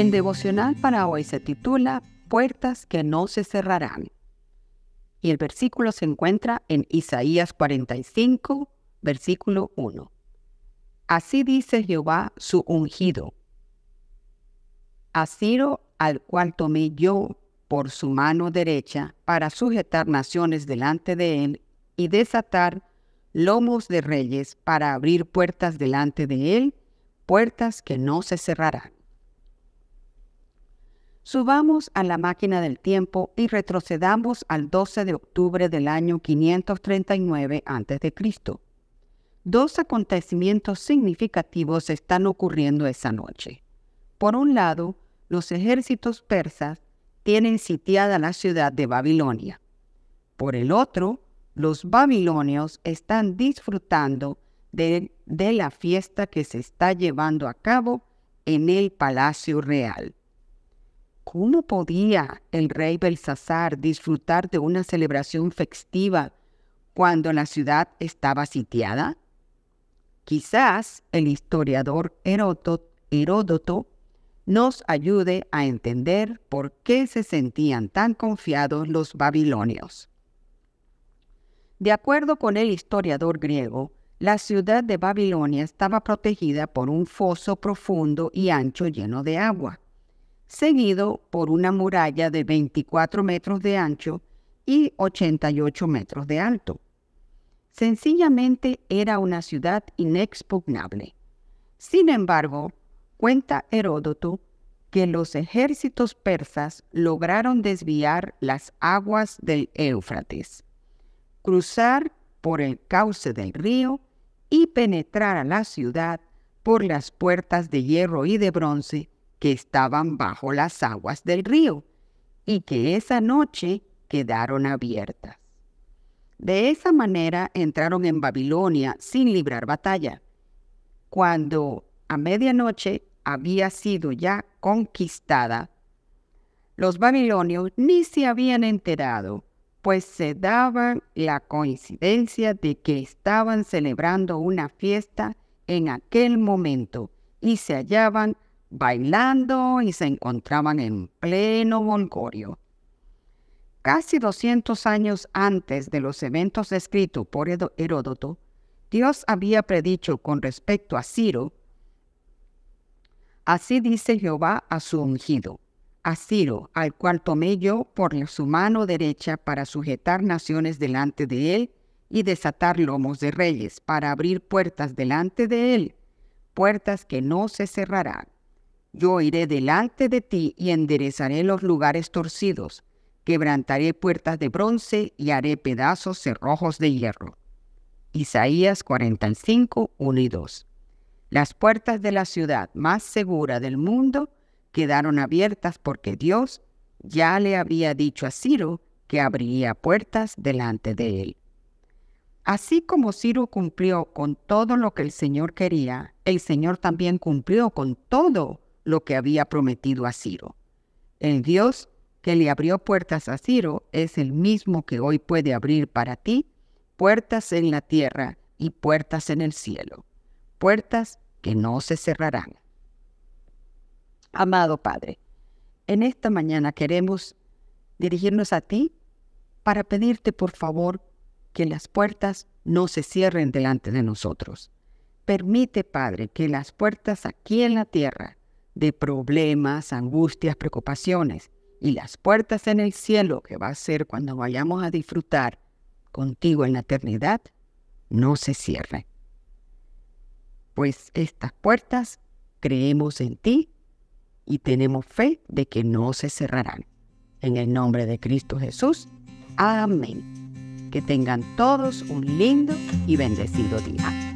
El devocional para hoy se titula Puertas que no se cerrarán. Y el versículo se encuentra en Isaías 45, versículo 1. Así dice Jehová su ungido. A Ciro, al cual tomé yo por su mano derecha para sujetar naciones delante de él y desatar lomos de reyes para abrir puertas delante de él, puertas que no se cerrarán. Subamos a la máquina del tiempo y retrocedamos al 12 de octubre del año 539 a.C. Dos acontecimientos significativos están ocurriendo esa noche. Por un lado, los ejércitos persas tienen sitiada la ciudad de Babilonia. Por el otro, los babilonios están disfrutando de, de, la fiesta que se está llevando a cabo en el palacio real. ¿Cómo podía el rey Belsasar disfrutar de una celebración festiva cuando la ciudad estaba sitiada? Quizás el historiador Heródoto nos ayude a entender por qué se sentían tan confiados los babilonios. De acuerdo con el historiador griego, la ciudad de Babilonia estaba protegida por un foso profundo y ancho lleno de agua seguido por una muralla de 24 metros de ancho y 88 metros de alto. Sencillamente era una ciudad inexpugnable. Sin embargo, cuenta Heródoto que los ejércitos persas lograron desviar las aguas del Éufrates, cruzar por el cauce del río y penetrar a la ciudad por las puertas de hierro y de bronce que estaban bajo las aguas del río y que esa noche quedaron abiertas. De esa manera entraron en Babilonia sin librar batalla. Cuando a medianoche había sido ya conquistada, los babilonios ni se habían enterado, pues se daban la coincidencia de que estaban celebrando una fiesta en aquel momento y se hallaban bailando y se encontraban en pleno volgorio. Casi 200 años antes de los eventos descritos por Heródoto, Dios había predicho con respecto a Ciro, así dice Jehová a su ungido, a Ciro, al cual tomé yo por su mano derecha para sujetar naciones delante de él y desatar lomos de reyes, para abrir puertas delante de él, puertas que no se cerrarán. Yo iré delante de ti y enderezaré los lugares torcidos, quebrantaré puertas de bronce y haré pedazos cerrojos de hierro. Isaías 45, 1 y 2. Las puertas de la ciudad más segura del mundo quedaron abiertas porque Dios ya le había dicho a Ciro que abriría puertas delante de él. Así como Ciro cumplió con todo lo que el Señor quería, el Señor también cumplió con todo lo que había prometido a Ciro. El Dios que le abrió puertas a Ciro es el mismo que hoy puede abrir para ti puertas en la tierra y puertas en el cielo, puertas que no se cerrarán. Amado Padre, en esta mañana queremos dirigirnos a ti para pedirte por favor que las puertas no se cierren delante de nosotros. Permite, Padre, que las puertas aquí en la tierra de problemas, angustias, preocupaciones. Y las puertas en el cielo que va a ser cuando vayamos a disfrutar contigo en la eternidad, no se cierren. Pues estas puertas creemos en ti y tenemos fe de que no se cerrarán. En el nombre de Cristo Jesús. Amén. Que tengan todos un lindo y bendecido día.